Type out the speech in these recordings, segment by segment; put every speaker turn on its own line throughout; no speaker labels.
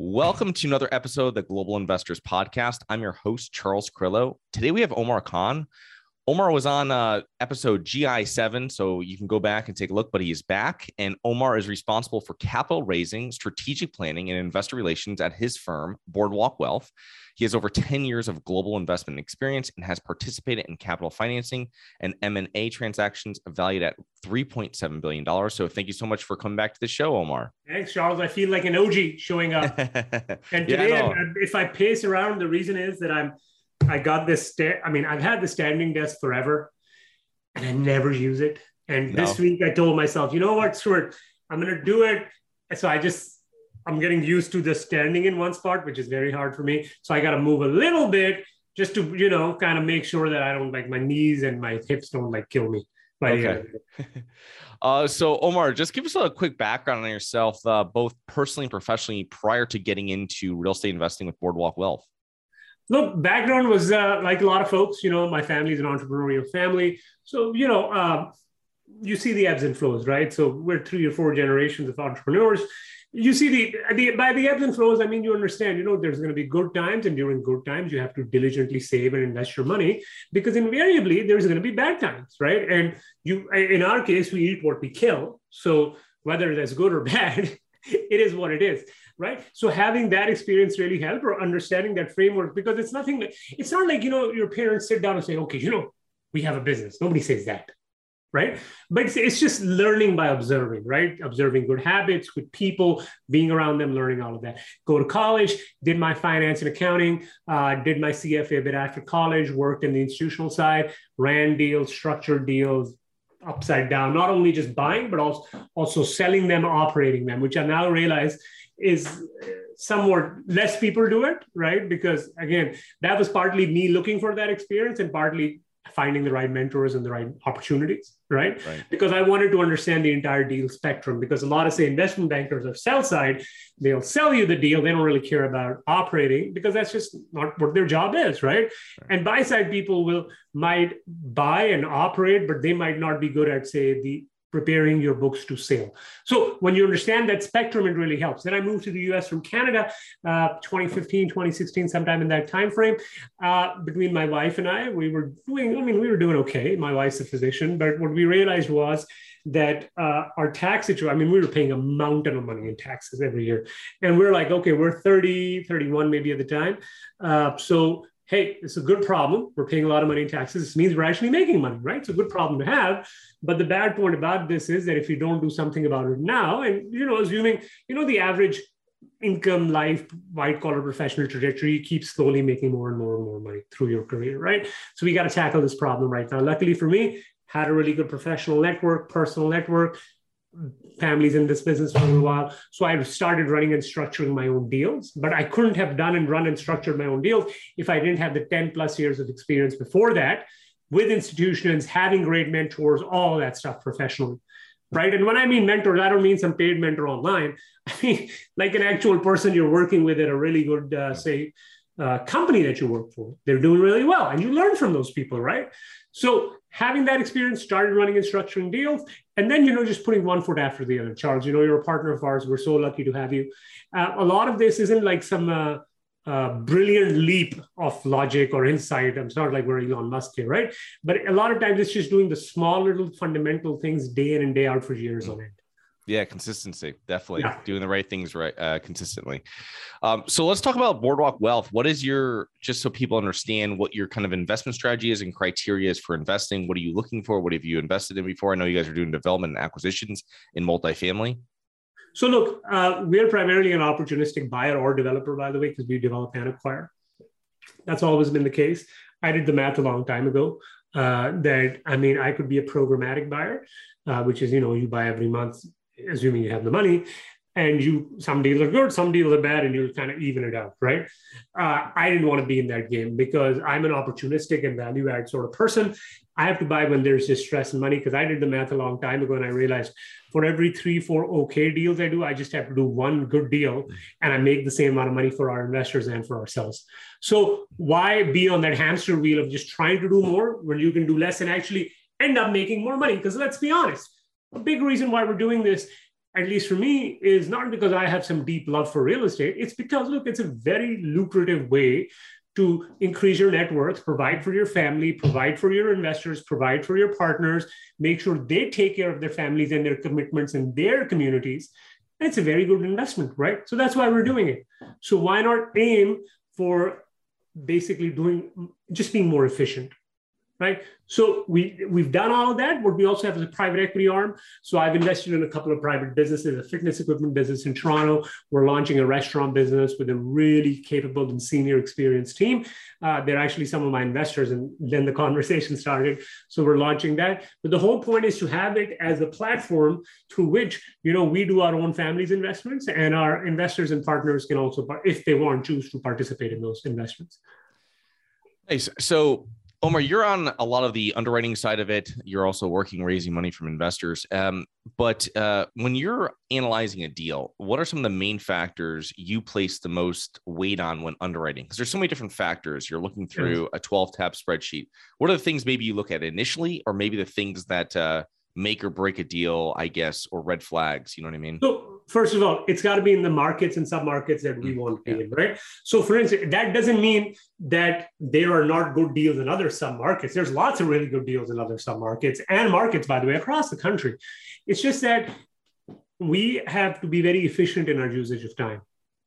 Welcome to another episode of the Global Investors Podcast. I'm your host, Charles Carrillo. Today we have Omar Khan. Omar was on uh, episode GI7, so you can go back and take a look, but he is back. And Omar is responsible for capital raising, strategic planning, and investor relations at his firm, Boardwalk Wealth. He has over 10 years of global investment experience and has participated in capital financing and M&A transactions valued at $3.7 billion. So thank you so much for coming back to the show, Omar.
Thanks, Charles. I feel like an OG showing up. and today, yeah, if I pace around, the reason is that I'm, I got this, sta- I mean, I've had the standing desk forever and I never use it. And no. this week I told myself, you know what, Stuart, I'm going to do it. So I just I'm getting used to the standing in one spot, which is very hard for me. So I got to move a little bit just to, you know, kind of make sure that I don't like my knees and my hips don't like kill me.
okay. uh, so Omar, just give us a quick background on yourself, uh, both personally and professionally, prior to getting into real estate investing with Boardwalk Wealth.
Look, background was uh, like a lot of folks. You know, my family is an entrepreneurial family, so you know, uh, you see the ebbs and flows, right? So we're three or four generations of entrepreneurs. You see the, the by the ebbs and flows i mean you understand you know there's going to be good times and during good times you have to diligently save and invest your money because invariably there's going to be bad times right? And you in our case we eat what we kill. So whether that's good or bad it is what it is right? So having that experience really helped or understanding that framework because it's nothing it's not like you know your parents sit down and say okay you know we have a business. Nobody says that right? But it's, it's just learning by observing right? Observing good habits good people being around them learning all of that. Go to college did my finance and accounting uh, did my cfa a bit after college worked in the institutional side ran deals structured deals upside down not only just buying but also also selling them operating them which i now realize is somewhat less people do it right? Because again that was partly me looking for that experience and partly finding the right mentors and the right opportunities, right? right? Because I wanted to understand the entire deal spectrum. Because a lot of say investment bankers are sell side, they'll sell you the deal. They don't really care about operating because that's just not what their job is, right? right. And buy side people will might buy and operate, but they might not be good at say the preparing your books to sale. So when you understand that spectrum, it really helps. Then I moved to the US from Canada, uh, 2015, 2016, sometime in that time frame. Uh, between my wife and I, we were doing, I mean, we were doing okay. My wife's a physician, but what we realized was that uh, our tax situation, I mean, we were paying a mountain of money in taxes every year. And we're like, okay, we're 30, 31 maybe at the time. Uh, so hey, it's a good problem. We're paying a lot of money in taxes. This means we're actually making money, right? It's a good problem to have. But the bad point about this is that if you don't do something about it now, and you know, assuming, you know, the average income life white collar professional trajectory you keep slowly making more and more and more money through your career right so we got to tackle this problem right now luckily for me had a really good professional network personal network families in this business for a while. So I started running and structuring my own deals, but I couldn't have done and run and structured my own deals if I didn't have the 10 plus years of experience before that with institutions, having great mentors, all that stuff professionally. Right. And when I mean mentors, I don't mean some paid mentor online. I mean like an actual person you're working with at a really good, uh, say, uh, company that you work for. They're doing really well. And you learn from those people, right? So having that experience, started running and structuring deals, and then you know just putting one foot after the other. Charles, you know you're a partner of ours. We're so lucky to have you. Uh, a lot of this isn't like some uh, uh, brilliant leap of logic or insight. I'm not like we're Elon Musk here, right? But a lot of times it's just doing the small little fundamental things day in and day out for years on end.
Yeah, consistency, definitely yeah. doing the right things right uh, consistently. Um, so let's talk about Boardwalk Wealth. What is your just so people understand what your kind of investment strategy is and criteria is for investing? What are you looking for? What have you invested in before? I know you guys are doing development and acquisitions in multifamily.
So look, uh, we're primarily an opportunistic buyer or developer, by the way, because we develop and acquire. That's always been the case. I did the math a long time ago. Uh, that I mean, I could be a programmatic buyer, uh, which is you know you buy every month assuming you have the money and you some deals are good some deals are bad and you kind of even it out right? Uh, i didn't want to be in that game because i'm an opportunistic and value add sort of person. I have to buy when there's distress and money because i did the math a long time ago and i realized for every three four okay deals i do i just have to do one good deal and i make the same amount of money for our investors and for ourselves. So why be on that hamster wheel of just trying to do more when you can do less and actually end up making more money? Because let's be honest a big reason why we're doing this, at least for me, is not because I have some deep love for real estate. It's because, look, it's a very lucrative way to increase your net worth, provide for your family, provide for your investors, provide for your partners, make sure they take care of their families and their commitments in their communities. And it's a very good investment, right? So that's why we're doing it. So why not aim for basically doing just being more efficient, right? So we we've done all of that, but we also have is a private equity arm. So I've invested in a couple of private businesses, a fitness equipment business in Toronto. We're launching a restaurant business with a really capable and senior experienced team. Uh, they're actually some of my investors, and then the conversation started. So we're launching that. But the whole point is to have it as a platform through which you know we do our own family's investments, and our investors and partners can also, if they want, choose to participate in those investments.
Hey, so Omar, you're on a lot of the underwriting side of it. You're also working raising money from investors. Um, but uh, when you're analyzing a deal, what are some of the main factors you place the most weight on when underwriting? Because there's so many different factors. You're looking through a 12 tab spreadsheet. What are the things maybe you look at initially, or maybe the things that uh, make or break a deal, I guess, or red flags? You know what I mean?
So first of all, it's got to be in the markets and sub-markets that we mm, want to be yeah. in, right? So, for instance, that doesn't mean that there are not good deals in other sub-markets. There's lots of really good deals in other sub-markets and markets, by the way, across the country. It's just that we have to be very efficient in our usage of time.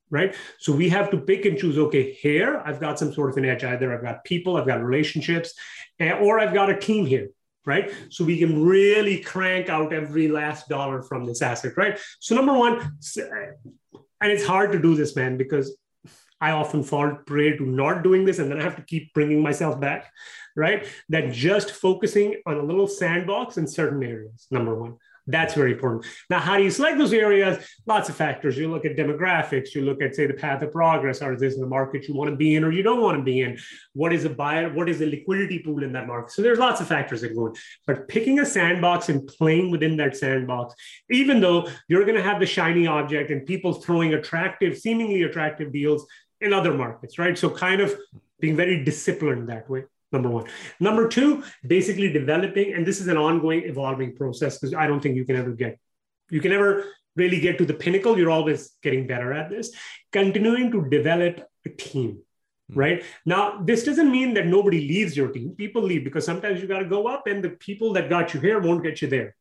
Right. So we have to pick and choose. Okay, here I've got some sort of an edge. Either I've got people, I've got relationships, eh, or I've got a team here right? So we can really crank out every last dollar from this asset, right? So number one, and it's hard to do this, man, because I often fall prey to not doing this, and then I have to keep bringing myself back, right? That just focusing on a little sandbox in certain areas. Number one. That's very important. Now, how do you select those areas? Lots of factors. You look at demographics, you look at, say, the path of progress. Are this the market you want to be in or you don't want to be in? What is a buyer? What is the liquidity pool in that market? So there's lots of factors that go in. But picking a sandbox and playing within that sandbox, even though you're going to have the shiny object and people throwing attractive, seemingly attractive deals in other markets, right? So kind of being very disciplined that way number one. Number two, basically developing, and this is an ongoing evolving process because I don't think you can ever get, you can ever really get to the pinnacle. You're always getting better at this. Continuing to develop a team, hmm. right? Now, this doesn't mean that nobody leaves your team. People leave because sometimes you got to go up and the people that got you here won't get you there,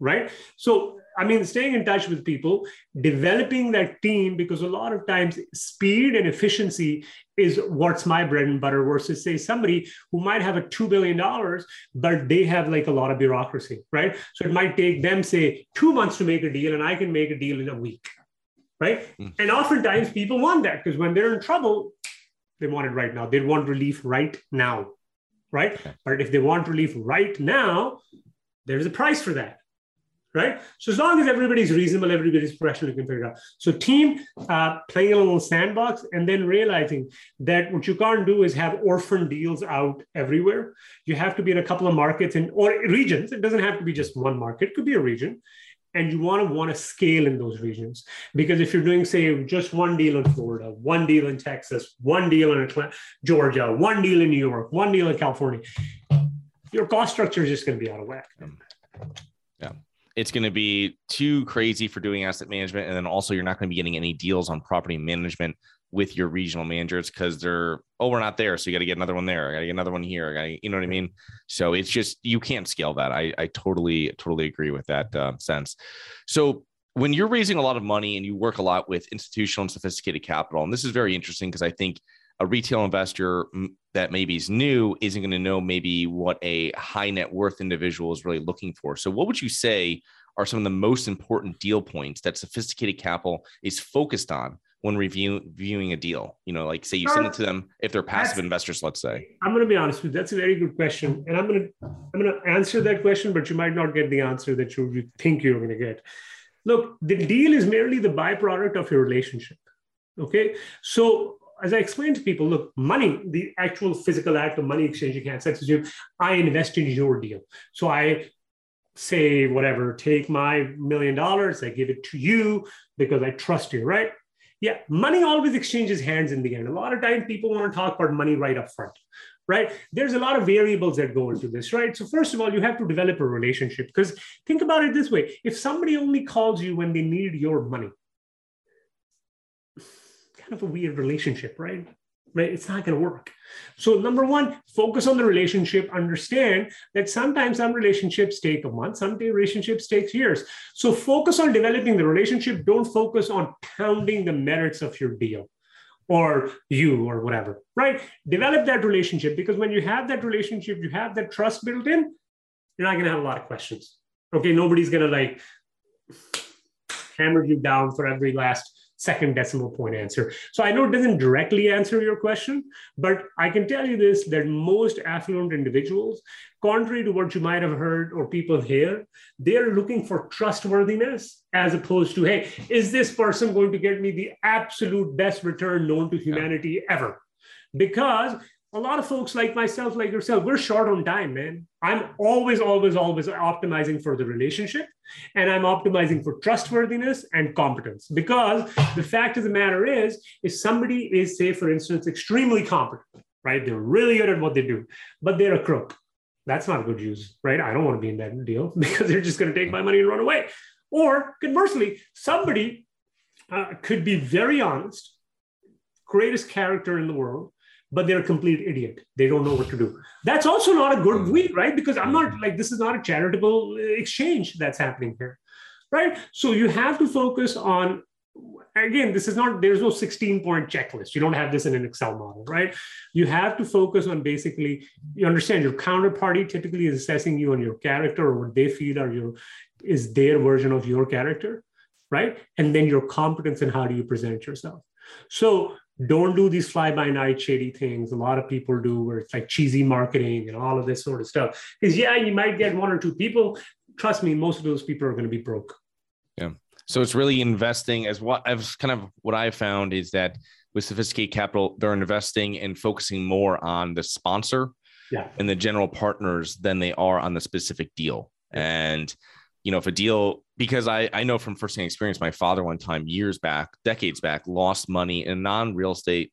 right? So I mean, staying in touch with people, developing that team, because a lot of times speed and efficiency is what's my bread and butter versus say somebody who might have a $2 billion, but they have like a lot of bureaucracy, right? So it might take them, say, two months to make a deal, and I can make a deal in a week, right? Mm. And oftentimes people want that because when they're in trouble, they want it right now. They want relief right now, right? Okay. But if they want relief right now, there's a price for that right? So as long as everybody's reasonable, everybody's professional, you can figure it out. So team uh, playing a little sandbox and then realizing that what you can't do is have orphan deals out everywhere. You have to be in a couple of markets and or regions. It doesn't have to be just one market. It could be a region. And you want to want to scale in those regions because if you're doing, say, just one deal in Florida, one deal in Texas, one deal in Atlanta, Georgia, one deal in New York, one deal in California, your cost structure is just going to be out of whack.
It's going to be too crazy for doing asset management. And then also, you're not going to be getting any deals on property management with your regional managers because they're, oh, we're not there. So you got to get another one there. I got to get another one here. Gotta, you know what I mean? So it's just, you can't scale that. I, I totally, totally agree with that uh, sense. So when you're raising a lot of money and you work a lot with institutional and sophisticated capital, and this is very interesting because I think a retail investor that maybe is new isn't going to know maybe what a high net worth individual is really looking for. So, what would you say are some of the most important deal points that sophisticated capital is focused on when reviewing viewing a deal? You know, like say you send it to uh, them if they're passive that's, investors, let's say.
I'm going to be honest with you. That's a very good question, and I'm going to I'm going to answer that question, but you might not get the answer that you think you're going to get. Look, the deal is merely the byproduct of your relationship. Okay, so as I explain to people, look, money, the actual physical act of money exchanging assets is you, I invest in your deal. So I say, whatever, take my million dollars, I give it to you because I trust you, right? Yeah, money always exchanges hands in the end. A lot of times people want to talk about money right up front, right? There's a lot of variables that go into this, right? So, first of all, you have to develop a relationship because think about it this way if somebody only calls you when they need your money, kind of a weird relationship, right? Right? It's not going to work. So, number one, focus on the relationship. Understand that sometimes some relationships take a month, some relationships take years. So, focus on developing the relationship. Don't focus on pounding the merits of your deal or you or whatever, right? Develop that relationship because when you have that relationship, you have that trust built in, you're not going to have a lot of questions. Okay. Nobody's going to like hammer you down for every last second decimal point answer. So I know it doesn't directly answer your question, but I can tell you this that most affluent individuals, contrary to what you might have heard or people hear, they're looking for trustworthiness as opposed to, hey, is this person going to get me the absolute best return known to humanity ever? Because a lot of folks like myself, like yourself, we're short on time, man. I'm always, always, always optimizing for the relationship and I'm optimizing for trustworthiness and competence. Because the fact of the matter is, if somebody is, say, for instance, extremely competent, right? They're really good at what they do, but they're a crook. That's not good use, right? I don't want to be in that deal because they're just going to take my money and run away. Or conversely, somebody uh, could be very honest, greatest character in the world, but they're a complete idiot. They don't know what to do. That's also not a good hmm. week, right? Because I'm not like this is not a charitable exchange that's happening here, right? So you have to focus on again this is not there's no 16 point checklist you don't have this in an excel model right you have to focus on basically you understand your counterparty typically is assessing you on your character or what they feel are your is their version of your character right and then your competence and how do you present yourself so don't do these fly by night shady things. A lot of people do where it's like cheesy marketing and all of this sort of stuff. Because yeah you might get one or two people. Trust me most of those people are going to be broke.
Yeah. So it's really investing as what i've kind of what i found is that with sophisticated capital they're investing and focusing more on the sponsor
yeah.
and the general partners than they are on the specific deal. Yeah. and you know, if a deal, because I, I know from firsthand experience, my father one time years back, decades back, lost money in non real estate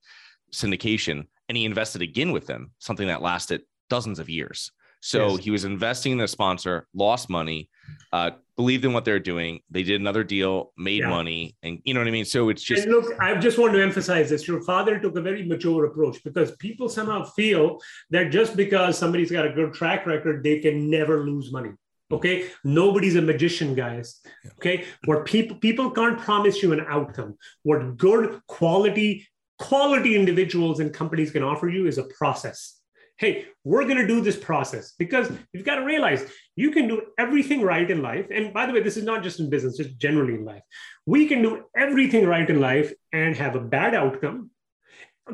syndication and he invested again with them, something that lasted dozens of years. So yes. he was investing in the sponsor, lost money, uh, believed in what they're doing. They did another deal, made yeah. money, and you know what I mean. So it's just
and look. I just want to emphasize this: your father took a very mature approach because people somehow feel that just because somebody's got a good track record, they can never lose money. Okay, nobody's a magician, guys. Okay, where people people can't promise you an outcome. What good quality quality individuals and companies can offer you is a process. Hey, we're going to do this process because you've got to realize you can do everything right in life. And by the way, this is not just in business, just generally in life. We can do everything right in life and have a bad outcome.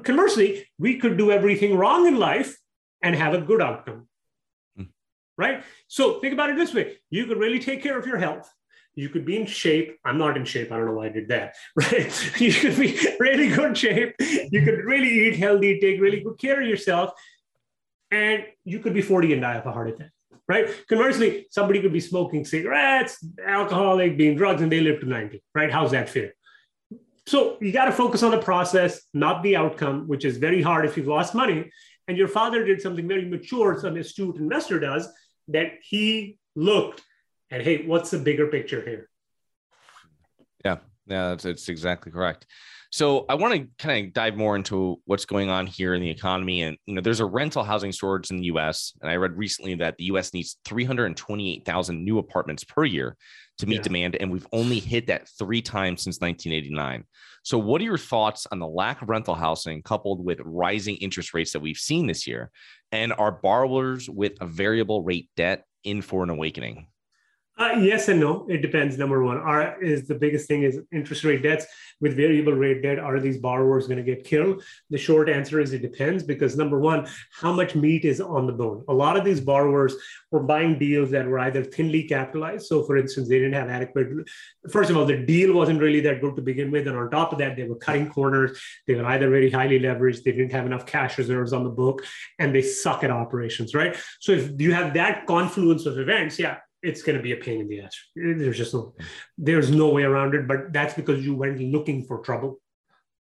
Conversely, we could do everything wrong in life and have a good outcome right? So think about it this way you could really take care of your health. You could be in shape. I'm not in shape. I don't know why I did that, right? You could be really good shape. You could really eat healthy, take really good care of yourself, and you could be 40 and die of a heart attack, right? Conversely, somebody could be smoking cigarettes, alcoholic, being drugs, and they live to 90, right? How's that fair? So you got to focus on the process, not the outcome, which is very hard if you've lost money And your father did something very mature, some astute investor does, that he looked at, hey, what's the bigger picture here?
Yeah, yeah, that's, that's exactly correct. So I want to kind of dive more into what's going on here in the economy. And you know, there's a rental housing shortage in the U.S. And I read recently that the U.S. needs 328,000 new apartments per year to meet yeah. demand, and we've only hit that three times since 1989. So, what are your thoughts on the lack of rental housing coupled with rising interest rates that we've seen this year? And are borrowers with a variable rate debt in for an awakening?
Uh, yes and no. It depends. Number one, are is the biggest thing is interest rate debts with variable rate debt. Are these borrowers going to get killed? The short answer is it depends because number one, how much meat is on the bone? A lot of these borrowers were buying deals that were either thinly capitalized. So, for instance, they didn't have adequate. First of all, the deal wasn't really that good to begin with, and on top of that, they were cutting corners. They were either very highly leveraged. They didn't have enough cash reserves on the book, and they suck at operations. Right. So, if you have that confluence of events, yeah, it's going to be a pain in the ass. There's just no, there's no way around it. But that's because you went looking for trouble,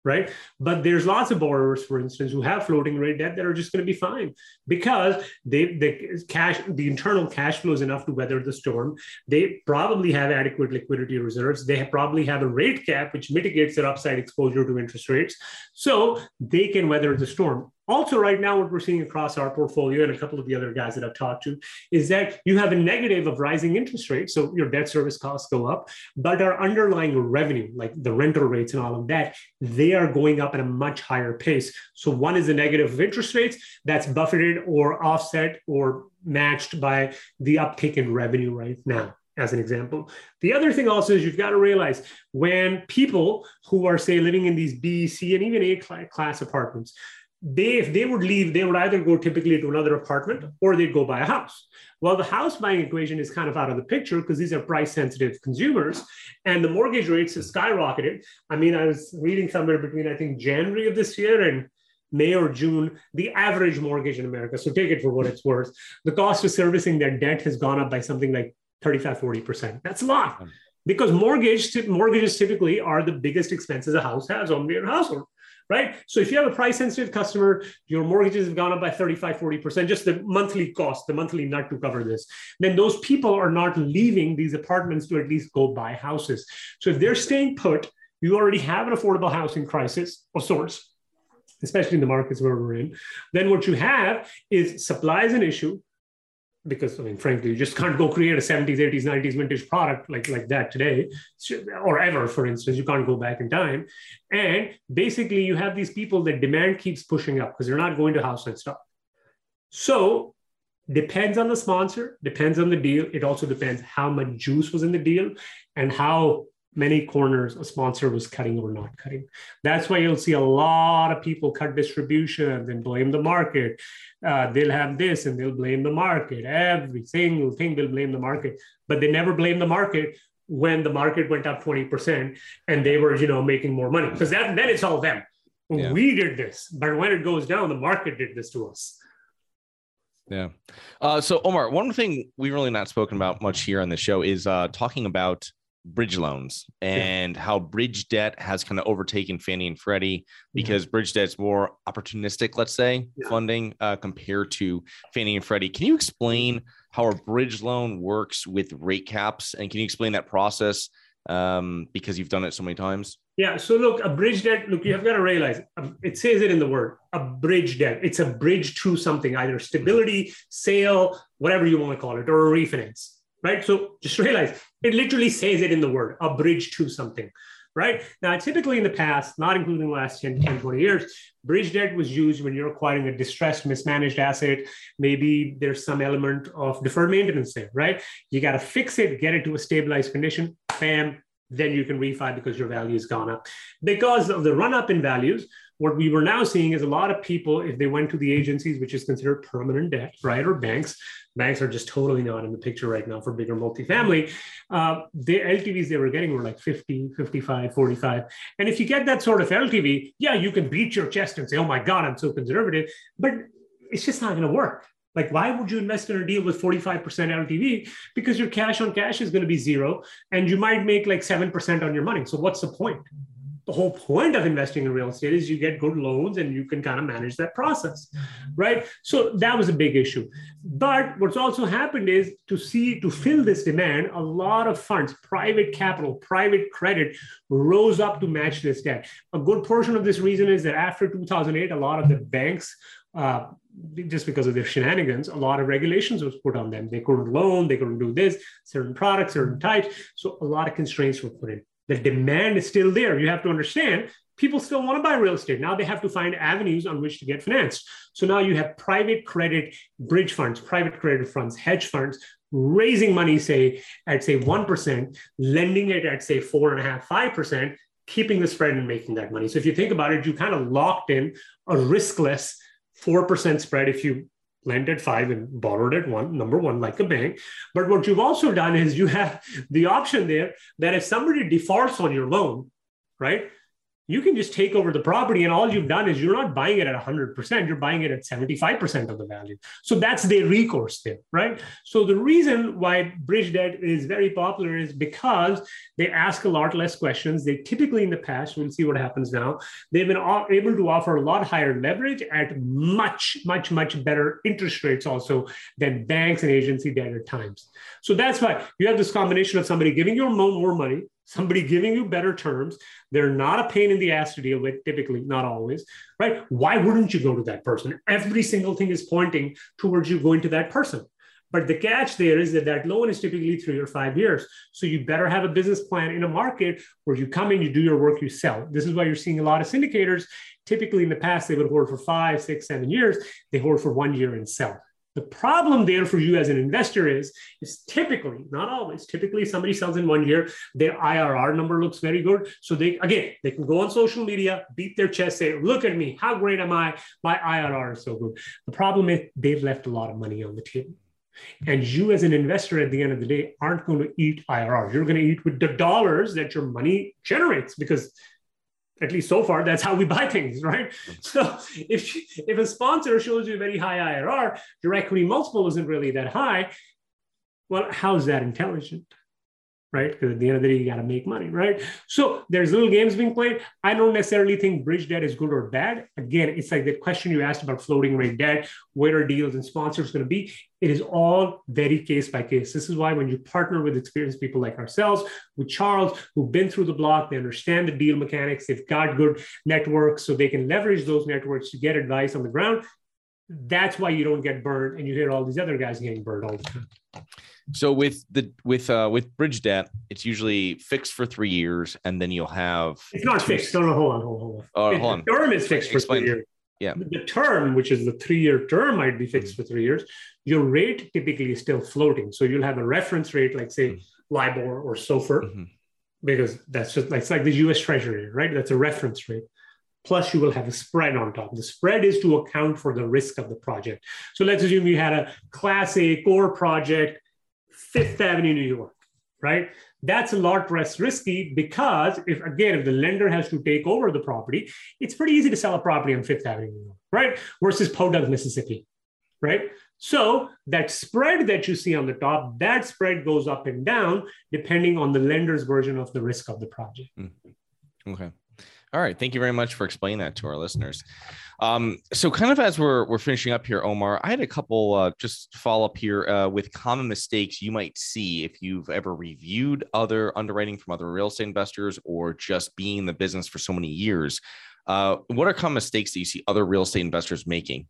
right? But there's lots of borrowers, for instance, who have floating rate debt that are just going to be fine because they the cash, the internal cash flow is enough to weather the storm. They probably have adequate liquidity reserves. They probably have a rate cap which mitigates their upside exposure to interest rates, so they can weather the storm also, right now, what we're seeing across our portfolio and a couple of the other guys that I've talked to is that you have a negative of rising interest rates. So your debt service costs go up, but our underlying revenue, like the rental rates and all of that, they are going up at a much higher pace. So one is the negative of interest rates that's buffeted or offset or matched by the uptick in revenue right now as an example. The other thing also is you've got to realize when people who are, say, living in these B, C, and even A class apartments, they if they would leave they would either go typically to another apartment or they'd go buy a house. Well the house buying equation is kind of out of the picture because these are price sensitive consumers and the mortgage rates have skyrocketed. I mean i was reading somewhere between i think january of this year and may or june the average mortgage in america so take it for what it's worth the cost of servicing their debt has gone up by something like 35 40% that's a lot. Hmm. Because mortgage mortgages typically are the biggest expenses a house has on their household right? So if you have a price sensitive customer, your mortgages have gone up by 35, 40%, just the monthly cost, the monthly nut to cover this, then those people are not leaving these apartments to at least go buy houses. So if they're staying put, you already have an affordable housing crisis of sorts, especially in the markets where we're in. Then what you have is supply is an issue because I mean, frankly, you just can't go create a 70s, 80s, 90s vintage product like, like that today, or ever, for instance. You can't go back in time. And basically, you have these people that demand keeps pushing up because they're not going to house and stuff. So depends on the sponsor, depends on the deal. It also depends how much juice was in the deal and how many corners a sponsor was cutting or not cutting. That's why you'll see a lot of people cut distribution and blame the market. Uh, they'll have this and they'll blame the market. Every single thing they'll blame the market, but they never blame the market when the market went up 20% and they were, you know, making more money. Because that then it's all them. Yeah. We did this, but when it goes down, the market did this to us.
Yeah. Uh, so Omar, one thing we've really not spoken about much here on the show is uh, talking about bridge loans and yeah. how bridge debt has kind of overtaken Fannie and Freddie because yeah. bridge debt's more opportunistic, let's say, yeah. funding uh, compared to Fannie and Freddie. Can you explain how a bridge loan works with rate caps? And can you explain that process um, because you've done it so many times?
Yeah. So look, a bridge debt. Look, you have got to realize um, it says it in the word. A bridge debt. It's a bridge to something, either stability, sale, whatever you want to call it, or a refinance right? So just realize it literally says it in the word, a bridge to something, right? Now, typically in the past, not including the last 10, 10, 20 years, bridge debt was used when you're acquiring a distressed, mismanaged asset. Maybe there's some element of deferred maintenance there, right? You got to fix it, get it to a stabilized condition, bam, then you can refi because your value has gone up. Because of the run up in values, what we were now seeing is a lot of people, if they went to the agencies, which is considered permanent debt, right, or banks, banks are just totally not in the picture right now for bigger multifamily. Uh, the LTVs they were getting were like 50, 55, 45. And if you get that sort of LTV, yeah, you can beat your chest and say, oh my God, I'm so conservative, but it's just not going to work. Like, why would you invest in a deal with 45% LTV? Because your cash on cash is going to be zero and you might make like 7% on your money. So, what's the point? The whole point of investing in real estate is you get good loans and you can kind of manage that process right so that was a big issue but what's also happened is to see to fill this demand a lot of funds private capital private credit rose up to match this debt a good portion of this reason is that after 2008 a lot of the banks uh, just because of their shenanigans, a lot of regulations was put on them. They couldn't loan, they couldn't do this, certain products, certain types. So a lot of constraints were put in. The demand is still there. You have to understand people still want to buy real estate. Now they have to find avenues on which to get financed. So now you have private credit bridge funds, private credit funds, hedge funds raising money, say at say 1%, lending it at say four and a half, five percent, keeping the spread and making that money. So if you think about it, you kind of locked in a riskless 4% spread if you lent at five and borrowed at one, number one, like a bank. But what you've also done is you have the option there that if somebody defaults on your loan, right, you can just take over the property and all you've done is you're not buying it at 100% you're buying it at 75% of the value. So that's their recourse there right? So the reason why bridge debt is very popular is because they ask a lot less questions. They typically in the past we'll see what happens now they've been able to offer a lot higher leverage at much much much better interest rates also than banks and agency debt at times. So that's why you have this combination of somebody giving you more money somebody giving you better terms. They're not a pain in the ass to deal with, typically, not always, right? Why wouldn't you go to that person? Every single thing is pointing towards you going to that person. But the catch there is that that loan is typically three or five years. So you better have a business plan in a market where you come in, you do your work, you sell. This is why you're seeing a lot of syndicators. Typically in the past, they would hold for five, six, seven years. They hold for one year and sell. The problem there for you as an investor is, is typically, not always, typically somebody sells in one year, their IRR number looks very good. So they, again, they can go on social media, beat their chest, say, look at me, how great am I? My IRR is so good. The problem is they've left a lot of money on the table. And you, as an investor, at the end of the day, aren't going to eat IRR. You're going to eat with the dollars that your money generates because at least so far that's how we buy things right? So if if a sponsor shows you a very high irr your equity multiple isn't really that high well how's that intelligent right? Because at the end of the day, you got to make money, right? So there's little games being played. I don't necessarily think bridge debt is good or bad. Again, it's like the question you asked about floating rate debt, where are deals and sponsors going to be? It is all very case by case. This is why when you partner with experienced people like ourselves, with Charles, who've been through the block, they understand the deal mechanics, they've got good networks, so they can leverage those networks to get advice on the ground. That's why you don't get burned, and you hear all these other guys getting burned all the time.
So with the with uh with bridge debt, it's usually fixed for three years, and then you'll have.
It's not fixed. No, no, hold on, hold on. Hold on.
Oh, hold on.
The term is fixed Explain. for three years.
Yeah.
The term, which is the three-year term, might be fixed mm-hmm. for three years. Your rate typically is still floating, so you'll have a reference rate, like say mm-hmm. LIBOR or SOFR, mm-hmm. because that's just like it's like the U.S. Treasury, right? That's a reference rate plus you will have a spread on top. The spread is to account for the risk of the project. So let's assume you had a class A core project Fifth Avenue, New York, right? That's a lot less risky because if again, if the lender has to take over the property, it's pretty easy to sell a property on Fifth Avenue, New York, right? Versus Podunk, Mississippi, right? So that spread that you see on the top, that spread goes up and down depending on the lender's version of the risk of the project.
Mm-hmm. Okay. All right. Thank you very much for explaining that to our listeners. Um, so, kind of as we're we're finishing up here, Omar, I had a couple uh, just follow up here uh, with common mistakes you might see if you've ever reviewed other underwriting from other real estate investors or just being in the business for so many years. Uh, what are common mistakes that you see other real estate investors making?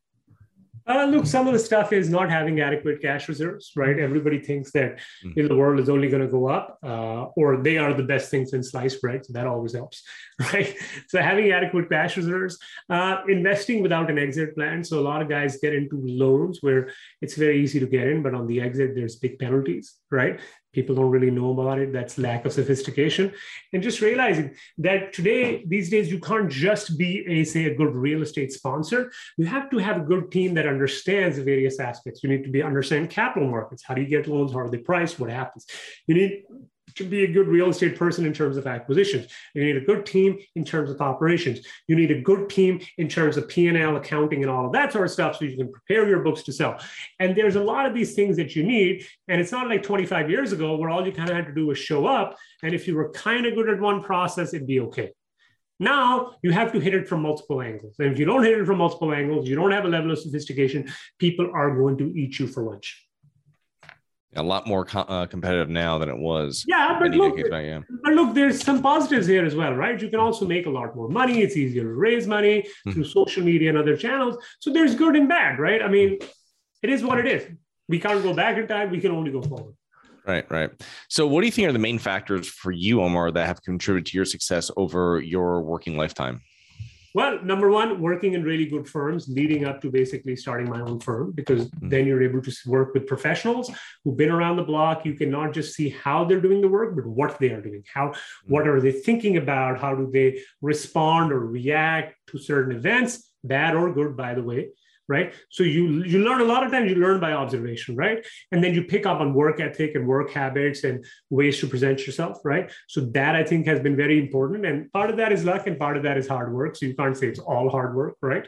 Uh, look, some of the stuff is not having adequate cash reserves, right? Everybody thinks that mm-hmm. the world is only going to go up, uh, or they are the best things in sliced bread. So that always helps, right? So having adequate cash reserves, uh, investing without an exit plan. So a lot of guys get into loans where it's very easy to get in, but on the exit, there's big penalties, right? People don't really know about it that's lack of sophistication. And just realizing that today these days you can't just be a say a good real estate sponsor. You have to have a good team that understands the various aspects. You need to be understand capital markets. How do you get loans? How are they priced? What happens? You need to be a good real estate person in terms of acquisitions. You need a good team in terms of operations. You need a good team in terms of P&L accounting and all of that sort of stuff so you can prepare your books to sell. And there's a lot of these things that you need. And it's not like 25 years ago where all you kind of had to do was show up. And if you were kind of good at one process, it'd be okay. Now you have to hit it from multiple angles. And if you don't hit it from multiple angles, you don't have a level of sophistication, people are going to eat you for lunch.
A lot more co- uh, competitive now than it was.
Yeah, but look, but look, there's some positives here as well, right? You can also make a lot more money. It's easier to raise money mm-hmm. through social media and other channels. So there's good and bad, right? I mean, it is what it is. We can't go back in time. We can only go forward.
Right, right. So, what do you think are the main factors for you, Omar, that have contributed to your success over your working lifetime?
Well, number one, working in really good firms leading up to basically starting my own firm, because mm-hmm. then you're able to work with professionals who've been around the block. You can not just see how they're doing the work, but what they are doing. How, mm-hmm. what are they thinking about? How do they respond or react to certain events, bad or good, by the way? Right? So you you learn a lot of times you learn by observation, right? And then you pick up on work ethic and work habits and ways to present yourself, right? So that I think has been very important. And part of that is luck, and part of that is hard work. So you can't say it's all hard work, right?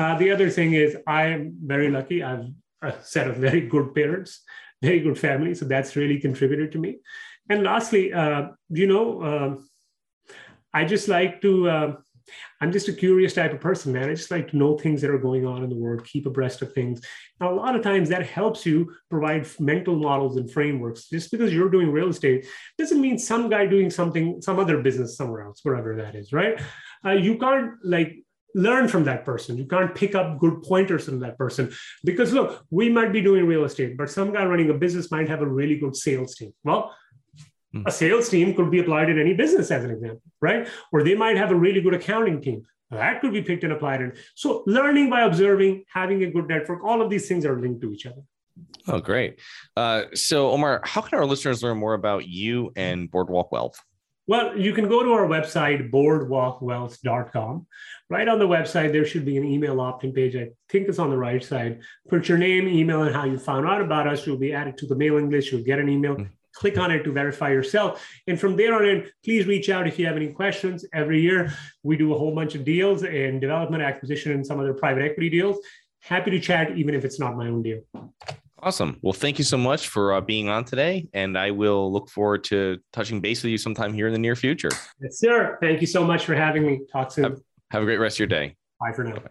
Uh, the other thing is I am very lucky. I've a set of very good parents, very good family. So that's really contributed to me. And lastly, uh, you know, uh, I just like to uh, I'm just a curious type of person, man. I just like to know things that are going on in the world, keep abreast of things. Now, a lot of times that helps you provide mental models and frameworks. Just because you're doing real estate doesn't mean some guy doing something, some other business somewhere else, wherever that is, right? Uh, you can't like learn from that person. You can't pick up good pointers from that person because look, we might be doing real estate, but some guy running a business might have a really good sales team. Well, a sales team could be applied in any business, as an example, right? Or they might have a really good accounting team. That could be picked and applied in. So, learning by observing, having a good network, all of these things are linked to each other.
Oh, great. Uh, so, Omar, how can our listeners learn more about you and Boardwalk Wealth?
Well, you can go to our website, boardwalkwealth.com. Right on the website, there should be an email opt in page. I think it's on the right side. Put your name, email, and how you found out about us. You'll be added to the mailing list. You'll get an email. Click on it to verify yourself. And from there on in, please reach out if you have any questions. Every year, we do a whole bunch of deals in development, acquisition, and some other private equity deals. Happy to chat, even if it's not my own deal.
Awesome. Well, thank you so much for uh, being on today. And I will look forward to touching base with you sometime here in the near future.
Yes, sir. Thank you so much for having me. Talk soon.
Have, have a great rest of your day.
Bye for now. Bye.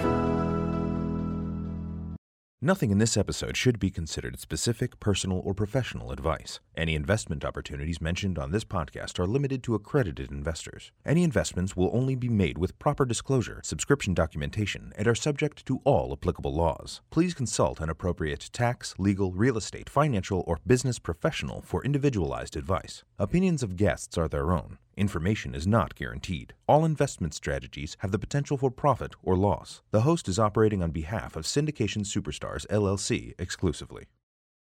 Nothing in this episode should be considered specific, personal, or professional advice. Any investment opportunities mentioned on this podcast are limited to accredited investors. Any investments will only be made with proper disclosure, subscription documentation, and are subject to all applicable laws. Please consult an appropriate tax, legal, real estate, financial, or business professional for individualized advice. Opinions of guests are their own. Information is not guaranteed. All investment strategies have the potential for profit or loss. The host is operating on behalf of Syndication Superstars LLC exclusively.